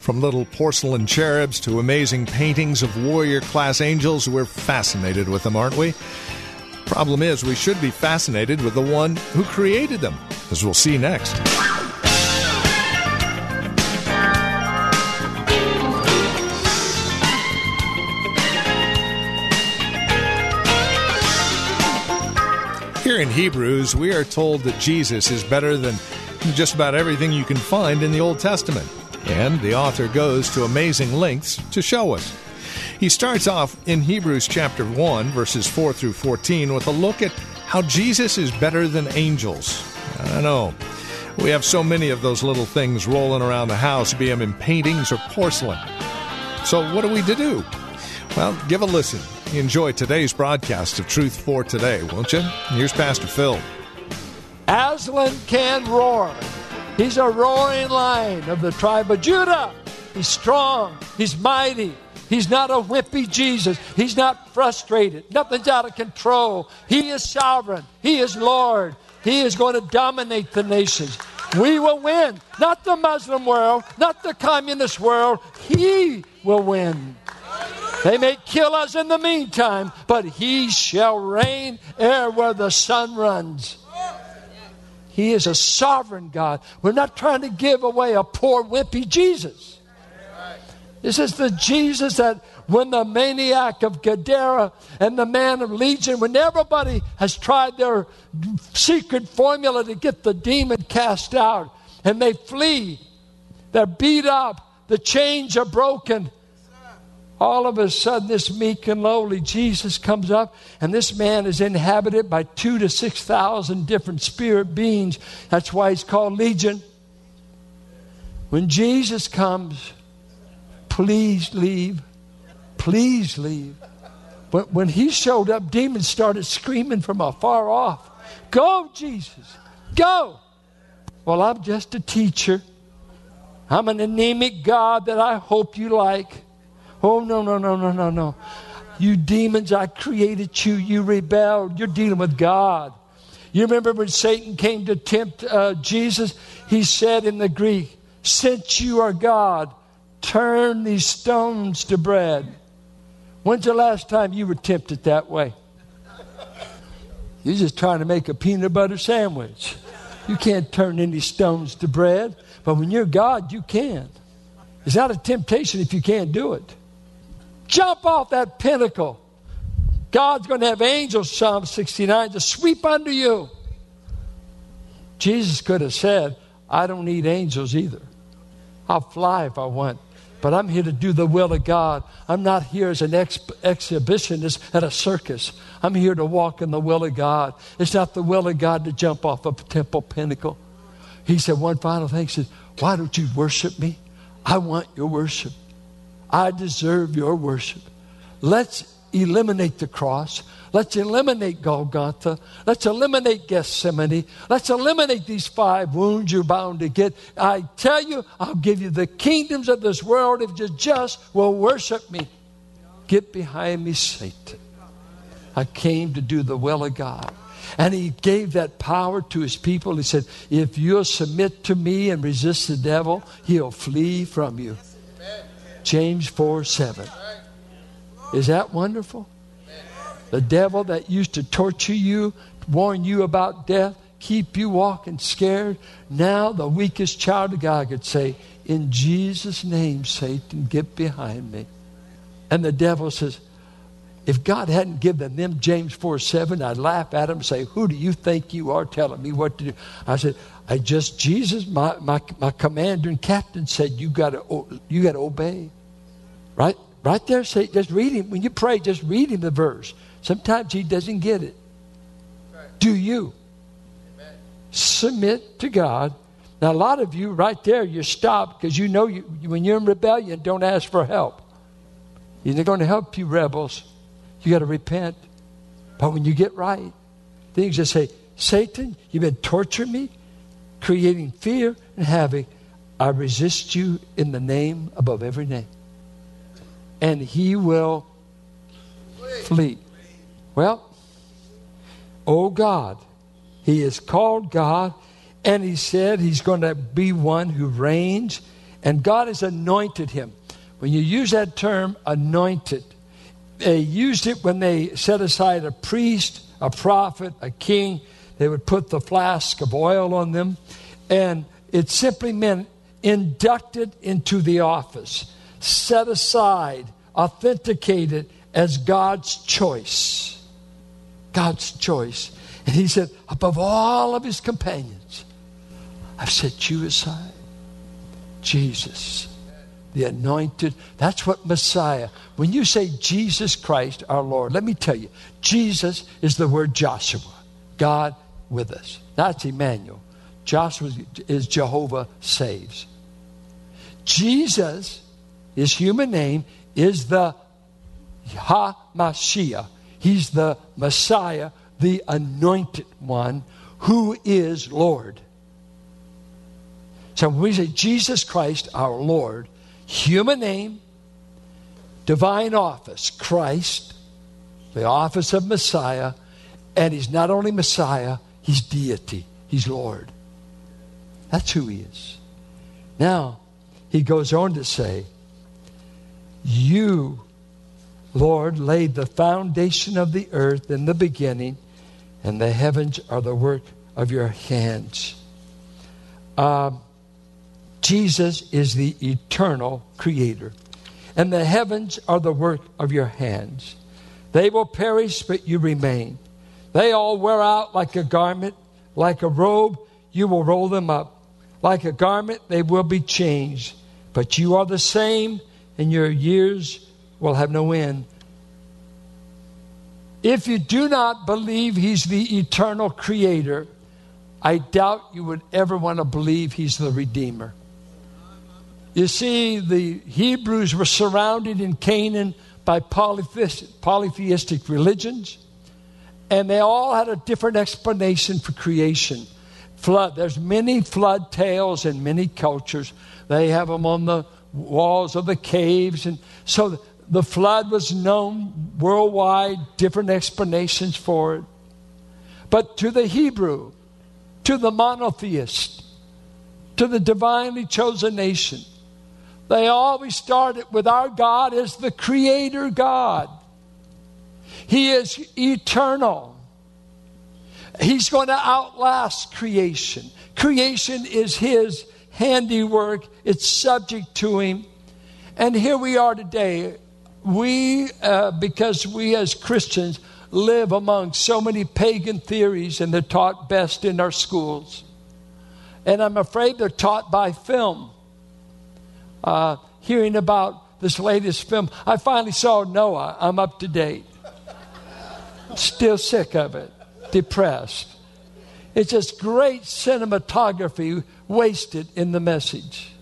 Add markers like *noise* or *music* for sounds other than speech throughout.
From little porcelain cherubs to amazing paintings of warrior class angels, we're fascinated with them, aren't we? Problem is, we should be fascinated with the one who created them, as we'll see next. Here in Hebrews, we are told that Jesus is better than just about everything you can find in the Old Testament. And the author goes to amazing lengths to show us. He starts off in Hebrews chapter 1, verses 4 through 14, with a look at how Jesus is better than angels. I know. We have so many of those little things rolling around the house, be them in paintings or porcelain. So, what are we to do? Well, give a listen. Enjoy today's broadcast of Truth for Today, won't you? Here's Pastor Phil. Aslan can roar. He's a roaring lion of the tribe of Judah. He's strong. He's mighty. He's not a wimpy Jesus. He's not frustrated. Nothing's out of control. He is sovereign. He is Lord. He is going to dominate the nations. We will win. Not the Muslim world, not the communist world. He will win. They may kill us in the meantime, but he shall reign ere where the sun runs. He is a sovereign God. We're not trying to give away a poor, wimpy Jesus. This is the Jesus that when the maniac of Gadara and the man of Legion, when everybody has tried their secret formula to get the demon cast out, and they flee, they're beat up, the chains are broken, all of a sudden, this meek and lowly Jesus comes up, and this man is inhabited by two to six thousand different spirit beings. That's why he's called Legion. When Jesus comes, please leave. Please leave. But when he showed up, demons started screaming from afar off Go, Jesus, go. Well, I'm just a teacher. I'm an anemic God that I hope you like. Oh, no, no, no, no, no, no. You demons, I created you. You rebelled. You're dealing with God. You remember when Satan came to tempt uh, Jesus? He said in the Greek, Since you are God, turn these stones to bread. When's the last time you were tempted that way? You're just trying to make a peanut butter sandwich. You can't turn any stones to bread, but when you're God, you can. It's not a temptation if you can't do it. Jump off that pinnacle. God's going to have angels, Psalm 69, to sweep under you. Jesus could have said, I don't need angels either. I'll fly if I want, but I'm here to do the will of God. I'm not here as an ex- exhibitionist at a circus. I'm here to walk in the will of God. It's not the will of God to jump off a temple pinnacle. He said one final thing. He said, Why don't you worship me? I want your worship. I deserve your worship. Let's eliminate the cross. Let's eliminate Golgotha. Let's eliminate Gethsemane. Let's eliminate these five wounds you're bound to get. I tell you, I'll give you the kingdoms of this world if you just will worship me. Get behind me, Satan. I came to do the will of God. And he gave that power to his people. He said, If you'll submit to me and resist the devil, he'll flee from you. James 4 7. Is that wonderful? The devil that used to torture you, warn you about death, keep you walking scared. Now, the weakest child of God could say, In Jesus' name, Satan, get behind me. And the devil says, if God hadn't given them James 4 7, I'd laugh at him and say, Who do you think you are telling me what to do? I said, I just, Jesus, my, my, my commander and captain said, You got to you gotta obey. Right? Right there, say, just read him. When you pray, just read him the verse. Sometimes he doesn't get it. Right. Do you? Amen. Submit to God Now, a lot of you right there, you stop because you know you, when you're in rebellion, don't ask for help. He's not going to help you, rebels. You got to repent. But when you get right, things just say, Satan, you've been torturing me, creating fear and havoc. I resist you in the name above every name. And he will flee. Well, oh God, he is called God, and he said he's going to be one who reigns, and God has anointed him. When you use that term, anointed, they used it when they set aside a priest, a prophet, a king. They would put the flask of oil on them, and it simply meant inducted into the office, set aside, authenticated as God's choice. God's choice. And he said, above all of his companions, I've set you aside. Jesus, the anointed. That's what Messiah. When you say Jesus Christ, our Lord, let me tell you, Jesus is the word Joshua, God with us. That's Emmanuel. Joshua is Jehovah saves. Jesus, his human name, is the HaMashiach. He's the Messiah, the anointed one, who is Lord. So when we say Jesus Christ, our Lord, human name, divine office, Christ, the office of Messiah, and he's not only Messiah, he's deity, he's Lord. That's who he is. Now, he goes on to say, You Lord, laid the foundation of the earth in the beginning, and the heavens are the work of your hands. Uh, Jesus is the eternal creator, and the heavens are the work of your hands. They will perish, but you remain. They all wear out like a garment, like a robe, you will roll them up. Like a garment, they will be changed. But you are the same, and your years will have no end. If you do not believe He's the eternal creator, I doubt you would ever want to believe He's the Redeemer. You see, the Hebrews were surrounded in Canaan by polytheistic, religions, and they all had a different explanation for creation. Flood. There's many flood tales in many cultures. They have them on the walls of the caves, and so the flood was known worldwide, different explanations for it. But to the Hebrew, to the monotheist, to the divinely chosen nation, they always started with our God as the creator God. He is eternal. He's going to outlast creation. Creation is His handiwork, it's subject to Him. And here we are today we, uh, because we as Christians live among so many pagan theories and they're taught best in our schools. And I'm afraid they're taught by film. Uh, hearing about this latest film, I finally saw Noah. I'm up to date. Still sick of it, depressed. It's just great cinematography wasted in the message.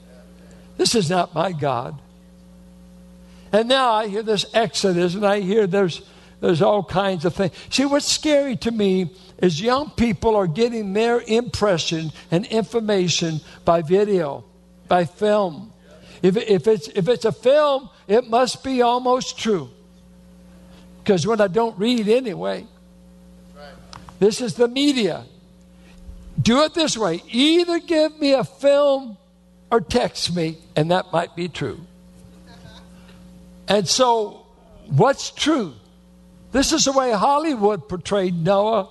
This is not my God. And now I hear this Exodus and I hear there's, there's all kinds of things. See, what's scary to me is young people are getting their impression and information by video, by film. If, if, it's, if it's a film, it must be almost true. Because when I don't read anyway, this is the media. Do it this way either give me a film or text me, and that might be true. And so, what's true? This is the way Hollywood portrayed Noah,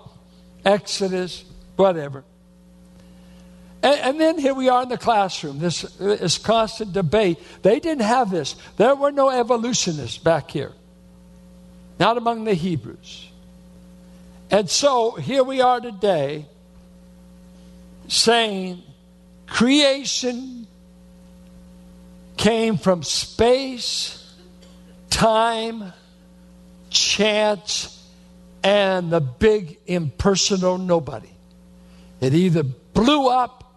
Exodus, whatever. And, and, then here we are in the classroom, this, this constant debate. They didn't have this. There were no evolutionists back here, not among the Hebrews. And so here we are today saying creation came from space time, chance, and the big impersonal nobody. It either blew up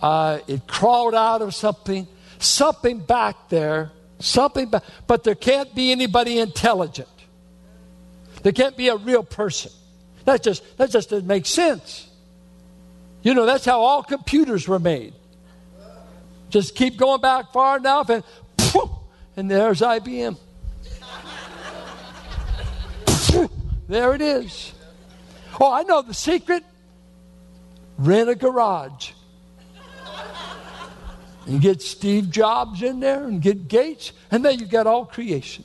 uh, it crawled out of something, something back there, something back, but there can't be anybody intelligent. There can't be a real person. That just, that just doesn't make sense. You know, that's how all computers were made. Just keep going back far enough, and poof, and there's IBM. *laughs* there it is. Oh, I know the secret. Rent a garage. And get Steve Jobs in there and get Gates, and then you got all creation.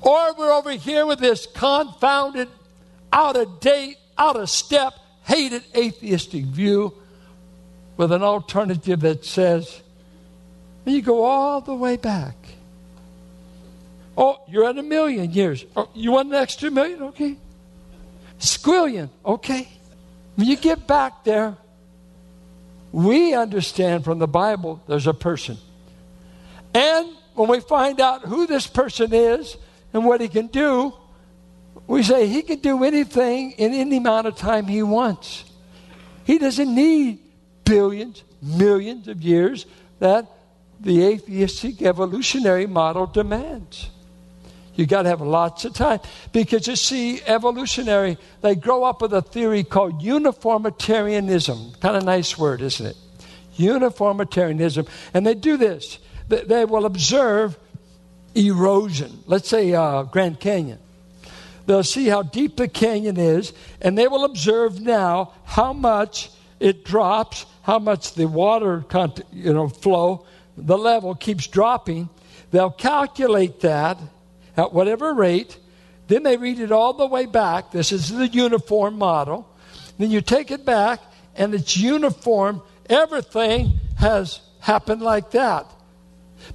Or we're over here with this confounded, out of date, out of step, hated atheistic view with an alternative that says, you go all the way back. Oh, you're at a million years. Oh, you want an extra million? Okay. Squillion. Okay. When you get back there, we understand from the Bible there's a person. And when we find out who this person is and what he can do, we say he can do anything in any amount of time he wants. He doesn't need billions, millions of years that the atheistic evolutionary model demands. You got to have lots of time because you see, evolutionary, they grow up with a theory called uniformitarianism. Kind of nice word, isn't it? Uniformitarianism. And they do this they will observe erosion. Let's say uh, Grand Canyon. They'll see how deep the canyon is, and they will observe now how much it drops how much the water you know, flow, the level keeps dropping. They'll calculate that at whatever rate. Then they read it all the way back. This is the uniform model. Then you take it back, and it's uniform. Everything has happened like that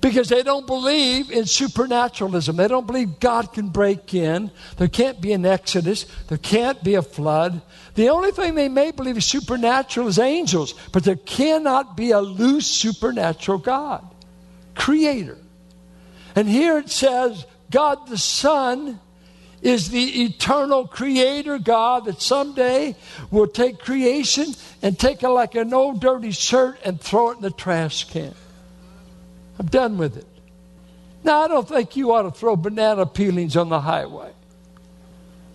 because they don't believe in supernaturalism. They don't believe God can break in. There can't be an exodus. There can't be a flood. The only thing they may believe is supernatural is angels, but there cannot be a loose supernatural God, creator. And here it says God the Son is the eternal creator God that someday will take creation and take it like an old dirty shirt and throw it in the trash can. I'm done with it. Now, I don't think you ought to throw banana peelings on the highway.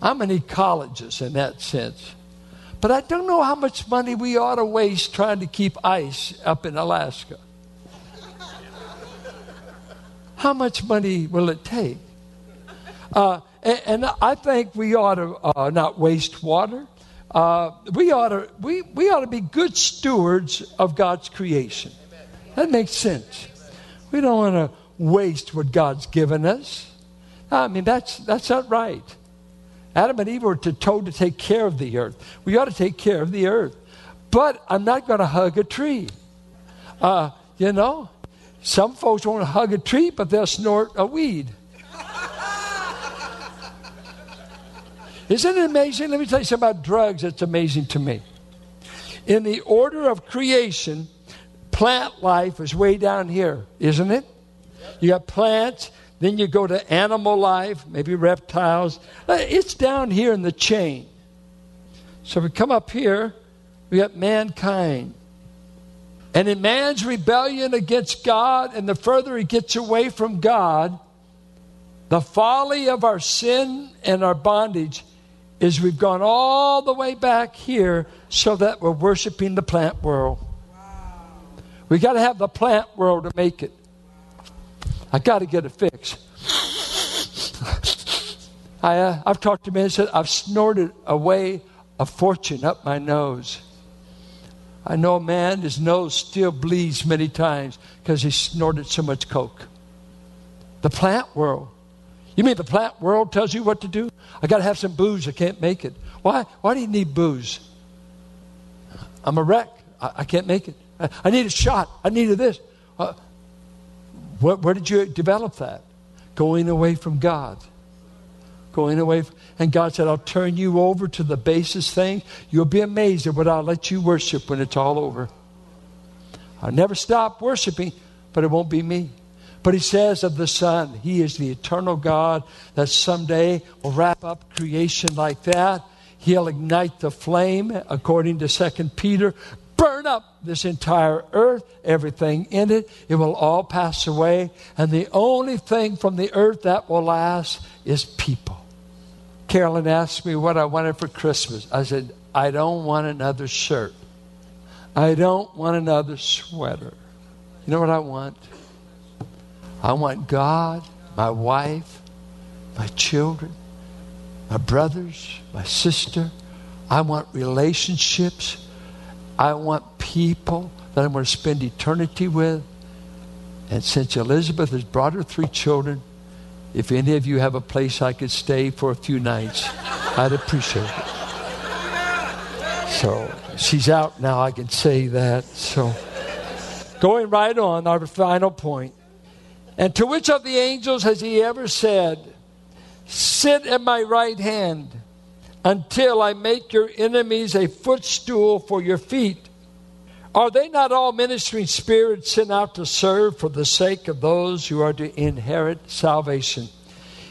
I'm an ecologist in that sense. But I don't know how much money we ought to waste trying to keep ice up in Alaska. how much money will it take? Uh, and, and, I think we ought to uh, not waste water. Uh, we, ought to, we, we ought to be good stewards of God's creation. That makes sense. We don't want to waste what God's given us. I mean, that's, that's not right. Adam and Eve were told to take care of the earth. We ought to take care of the earth. But I'm not going to hug a tree. Uh, you know, some folks want to hug a tree, but they'll snort a weed. *laughs* Isn't it amazing? Let me tell you something about drugs that's amazing to me. In the order of creation, plant life is way down here, isn't it? You got plants, then you go to animal life, maybe reptiles. Uh, it's down here in the chain. So we come up here, we got mankind. And in man's rebellion against God, and the further he gets away from God, the folly of our sin and our bondage is we've gone all the way back here so that we're worshiping the plant world. We got to have the plant world to make it. I got to get it fixed. *laughs* I, uh, I've talked to men and said, I've snorted away a fortune up my nose. I know a man, his nose still bleeds many times because he snorted so much coke. The plant world. You mean the plant world tells you what to do? I got to have some booze. I can't make it. Why? Why do you need booze? I'm a wreck. I, I can't make it. I, need a shot. I needed this. Uh, where, where did you develop that? Going away from God going away. And God said, I'll turn you over to the basest thing. You'll be amazed at what I'll let you worship when it's all over. I'll never stop worshiping, but it won't be me. But he says of the Son, He is the eternal God that someday will wrap up creation like that. He'll ignite the flame, according to 2 Peter. Burn up this entire earth, everything in it. It will all pass away. And the only thing from the earth that will last is people. Carolyn asked me what I wanted for Christmas. I said, I don't want another shirt. I don't want another sweater. You know what I want? I want God, my wife, my children, my brothers, my sister. I want relationships. I want people that I'm going to spend eternity with. And since Elizabeth has brought her three children, if any of you have a place I could stay for a few nights, I'd appreciate it. So she's out now, I can say that. So going right on, our final point. And to which of the angels has he ever said, Sit at my right hand until I make your enemies a footstool for your feet? Are they not all ministering spirits sent out to serve for the sake of those who are to inherit salvation?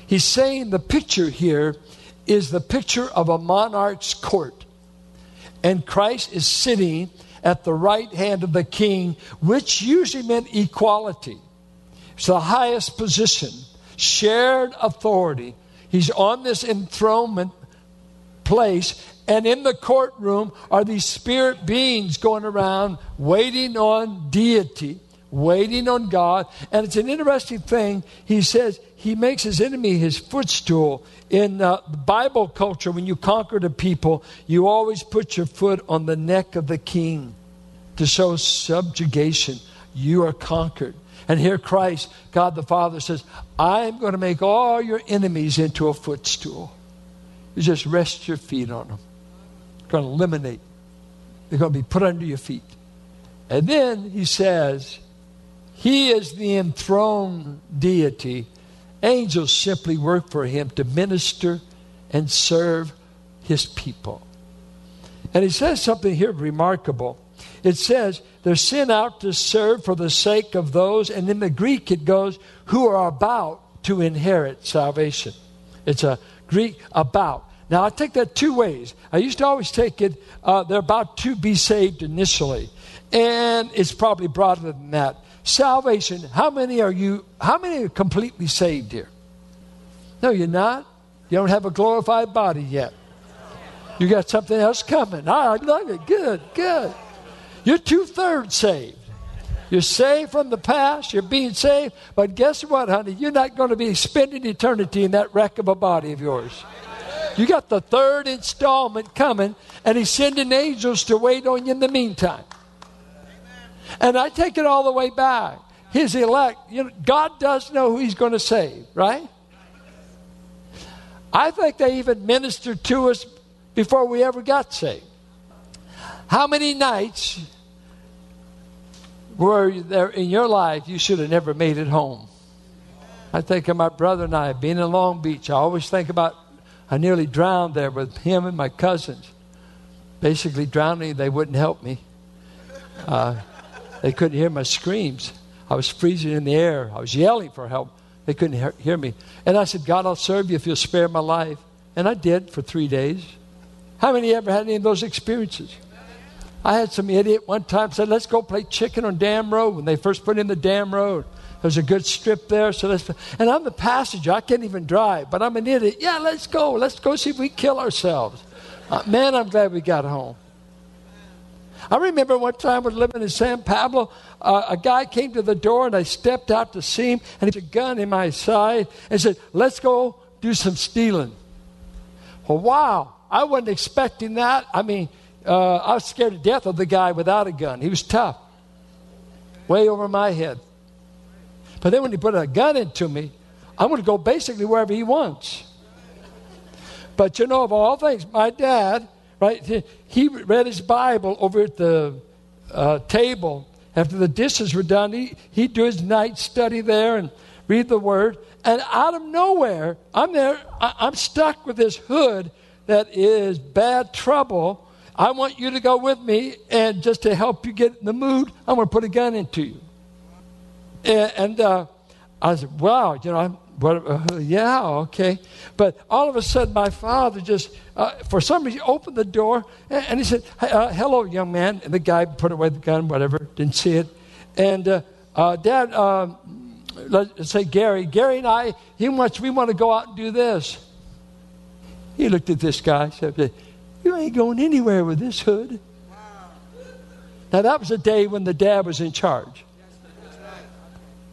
He's saying the picture here is the picture of a monarch's court. And Christ is sitting at the right hand of the king, which usually meant equality. It's the highest position, shared authority. He's on this enthronement place, and in the courtroom are these spirit beings going around waiting on deity, waiting on God. And it's an interesting thing. He says he makes his enemy his footstool. In uh, Bible culture, when you conquer the people, you always put your foot on the neck of the king to show subjugation. You are conquered. And here Christ, God the Father says, I'm going to make all your enemies into a footstool. You just rest your feet on them. going to eliminate. They're going to be put under your feet. And then he says, He is the enthroned deity. Angels simply work for him to minister and serve his people. And he says something here remarkable. It says, they're sent out to serve for the sake of those, and in the Greek it goes, who are about to inherit salvation. It's a Greek about. Now, I take that two ways. I used to always take it, uh, they're about to be saved initially. And it's probably broader than that. Salvation, how many are you, how many are completely saved here? No, you're not. You don't have a glorified body yet. You got something else coming. I love it. Good, good. You're two thirds saved. You're saved from the past, you're being saved, but guess what, honey? You're not going to be spending eternity in that wreck of a body of yours. You got the third installment coming, and He's sending angels to wait on you in the meantime. And I take it all the way back. His elect, you know, God does know who He's going to save, right? I think they even ministered to us before we ever got saved. How many nights were there in your life you should have never made it home? I think of my brother and I being in Long Beach. I always think about I nearly drowned there with him and my cousins. Basically, drowning, they wouldn't help me. Uh, they couldn't hear my screams. I was freezing in the air. I was yelling for help. They couldn't hear, me. And I said, God, I'll serve you if you'll spare my life. And I did for three days. How many ever had any of those experiences? I had some idiot one time said, let's go play chicken on Dam Road when they first put in the Dam Road. There's a good strip there, so let's. And I'm the passenger. I can't even drive, but I'm an idiot. Yeah, let's go. Let's go see if we kill ourselves. Uh, man, I'm glad we got home. I remember one time I was living in San Pablo. Uh, a guy came to the door, and I stepped out to see him, and he had a gun in my side and said, "Let's go do some stealing." Well, wow! I wasn't expecting that. I mean, uh, I was scared to death of the guy without a gun. He was tough, way over my head. But then when he put a gun into me, I'm going to go basically wherever he wants. But you know, of all things, my dad, right, he, read his Bible over at the uh, table. After the dishes were done, he, he'd do his night study there and read the word. And out of nowhere, I'm there, I, I'm stuck with this hood that is bad trouble I want you to go with me, and just to help you get in the mood, I'm going to put a gun into you. And, uh, I said, wow, you know, I'm but uh, yeah, okay. But all of a sudden, my father just, uh, for some reason, opened the door and, and he said, uh, "Hello, young man." And the guy put away the gun, whatever, didn't see it. And uh, uh, Dad, um, let's say Gary, Gary and I, he wants, we want to go out and do this. He looked at this guy, said, "You ain't going anywhere with this hood." Now that was a day when the dad was in charge,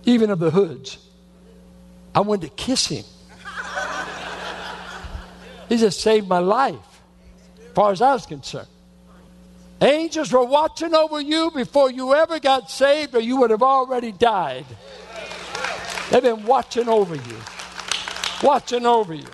even of the hoods. I wanted to kiss him. He just saved my life, as far as I was concerned. Angels were watching over you before you ever got saved, or you would have already died. They've been watching over you, watching over you.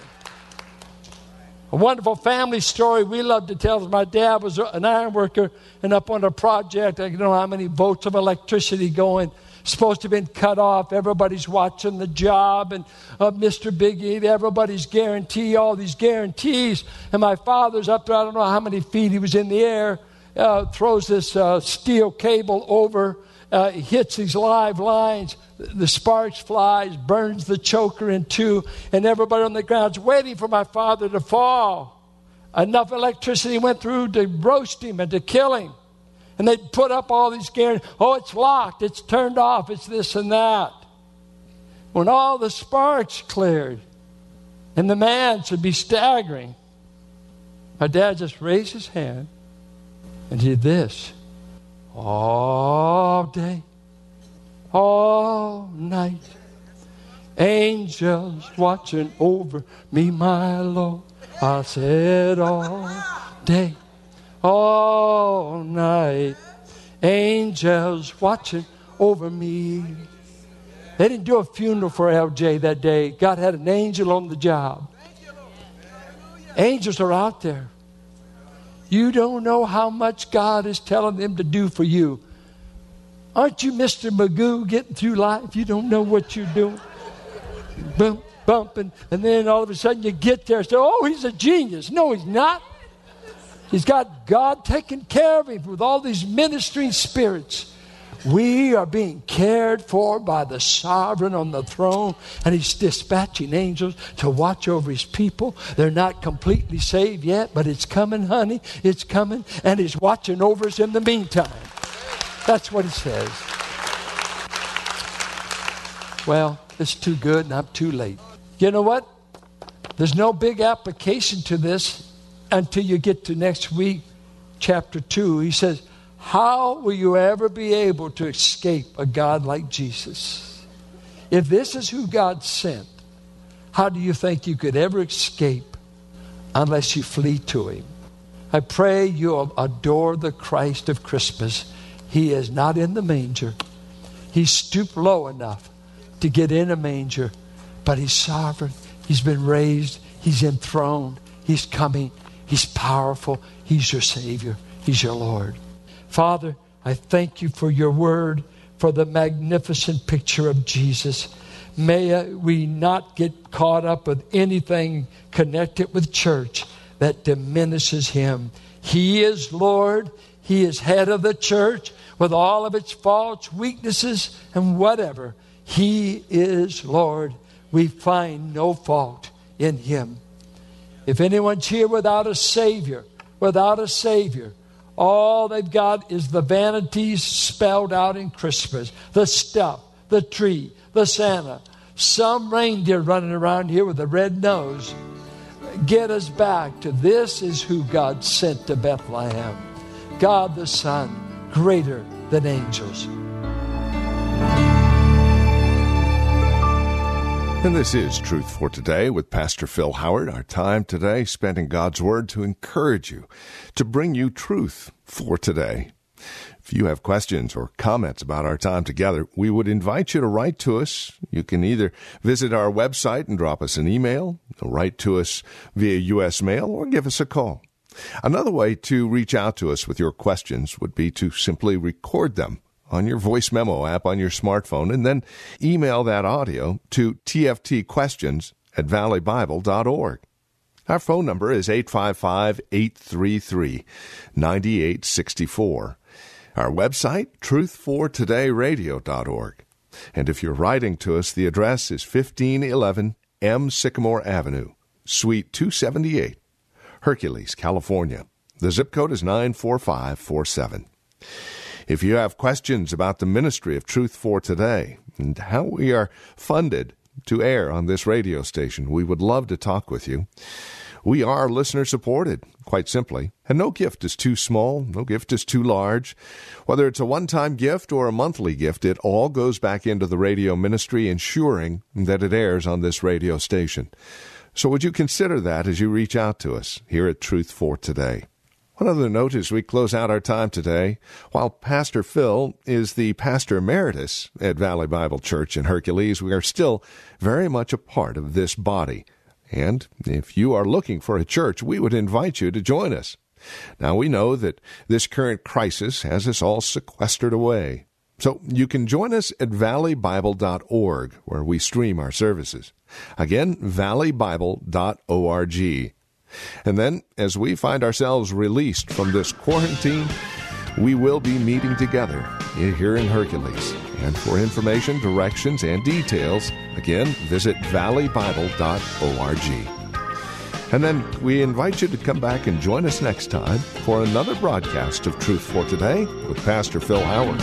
A wonderful family story we love to tell is my dad was an iron worker and up on a project. I don't know how many volts of electricity going supposed to have been cut off. Everybody's watching the job, and uh, Mr. Biggie, everybody's guarantee, all these guarantees. And my father's up there, I don't know how many feet he was in the air, uh, throws this uh, steel cable over, uh, hits these live lines. The sparks flies, burns the choker in two, and everybody on the ground's waiting for my father to fall. Enough electricity went through to roast him and to kill him. And they'd put up all these guarantees. Oh, it's locked, it's turned off, it's this and that. When all the sparks cleared, and the man should be staggering, my dad just raised his hand and did this all day, all night. Angels watching over me, my Lord. I said all day all night. Angels watching over me. They didn't do a funeral for LJ that day. God had an angel on the job. Angels are out there. You don't know how much God is telling them to do for you. Aren't you Mr. Magoo getting through life? You don't know what you're doing. Bump, bumping, and then all of a sudden you get there and say, Oh, he's a genius. No, he's not. He's got God taking care of him with all these ministering spirits. We are being cared for by the sovereign on the throne, and he's dispatching angels to watch over his people. They're not completely saved yet, but it's coming, honey. It's coming, and he's watching over us in the meantime. That's what he says. Well, it's too good, and I'm too late. You know what? There's no big application to this until you get to next week, chapter 2. He says, How will you ever be able to escape a God like Jesus? If this is who God sent, how do you think you could ever escape unless you flee to Him? I pray you'll adore the Christ of Christmas. He is not in the manger. He stooped low enough to get in a manger, but He's sovereign. He's been raised. He's enthroned. He's coming. He's powerful. He's your Savior. He's your Lord. Father, I thank you for your word, for the magnificent picture of Jesus. May uh, we not get caught up with anything connected with church that diminishes him. He is Lord. He is head of the church with all of its faults, weaknesses, and whatever. He is Lord. We find no fault in him. If anyone's here without a Savior, without a Savior, all they've got is the vanities spelled out in Christmas the stuff, the tree, the Santa, some reindeer running around here with a red nose. Get us back to this is who God sent to Bethlehem God the Son, greater than angels. And this is Truth for Today with Pastor Phil Howard. Our time today spent in God's Word to encourage you, to bring you truth for today. If you have questions or comments about our time together, we would invite you to write to us. You can either visit our website and drop us an email, write to us via U.S. mail, or give us a call. Another way to reach out to us with your questions would be to simply record them on your voice memo app on your smartphone and then email that audio to tftquestions at valleybible.org. Our phone number is 855 833 9864. Our website, truthfortodayradio.org. And if you're writing to us, the address is 1511 M. Sycamore Avenue, Suite 278, Hercules, California. The zip code is 94547. If you have questions about the ministry of Truth for Today and how we are funded to air on this radio station, we would love to talk with you. We are listener supported, quite simply, and no gift is too small, no gift is too large. Whether it's a one time gift or a monthly gift, it all goes back into the radio ministry, ensuring that it airs on this radio station. So would you consider that as you reach out to us here at Truth for Today? One other note as we close out our time today, while Pastor Phil is the pastor emeritus at Valley Bible Church in Hercules, we are still very much a part of this body. And if you are looking for a church, we would invite you to join us. Now we know that this current crisis has us all sequestered away. So you can join us at valleybible.org where we stream our services. Again, valleybible.org. And then, as we find ourselves released from this quarantine, we will be meeting together here in Hercules. And for information, directions, and details, again, visit valleybible.org. And then we invite you to come back and join us next time for another broadcast of Truth for Today with Pastor Phil Howard.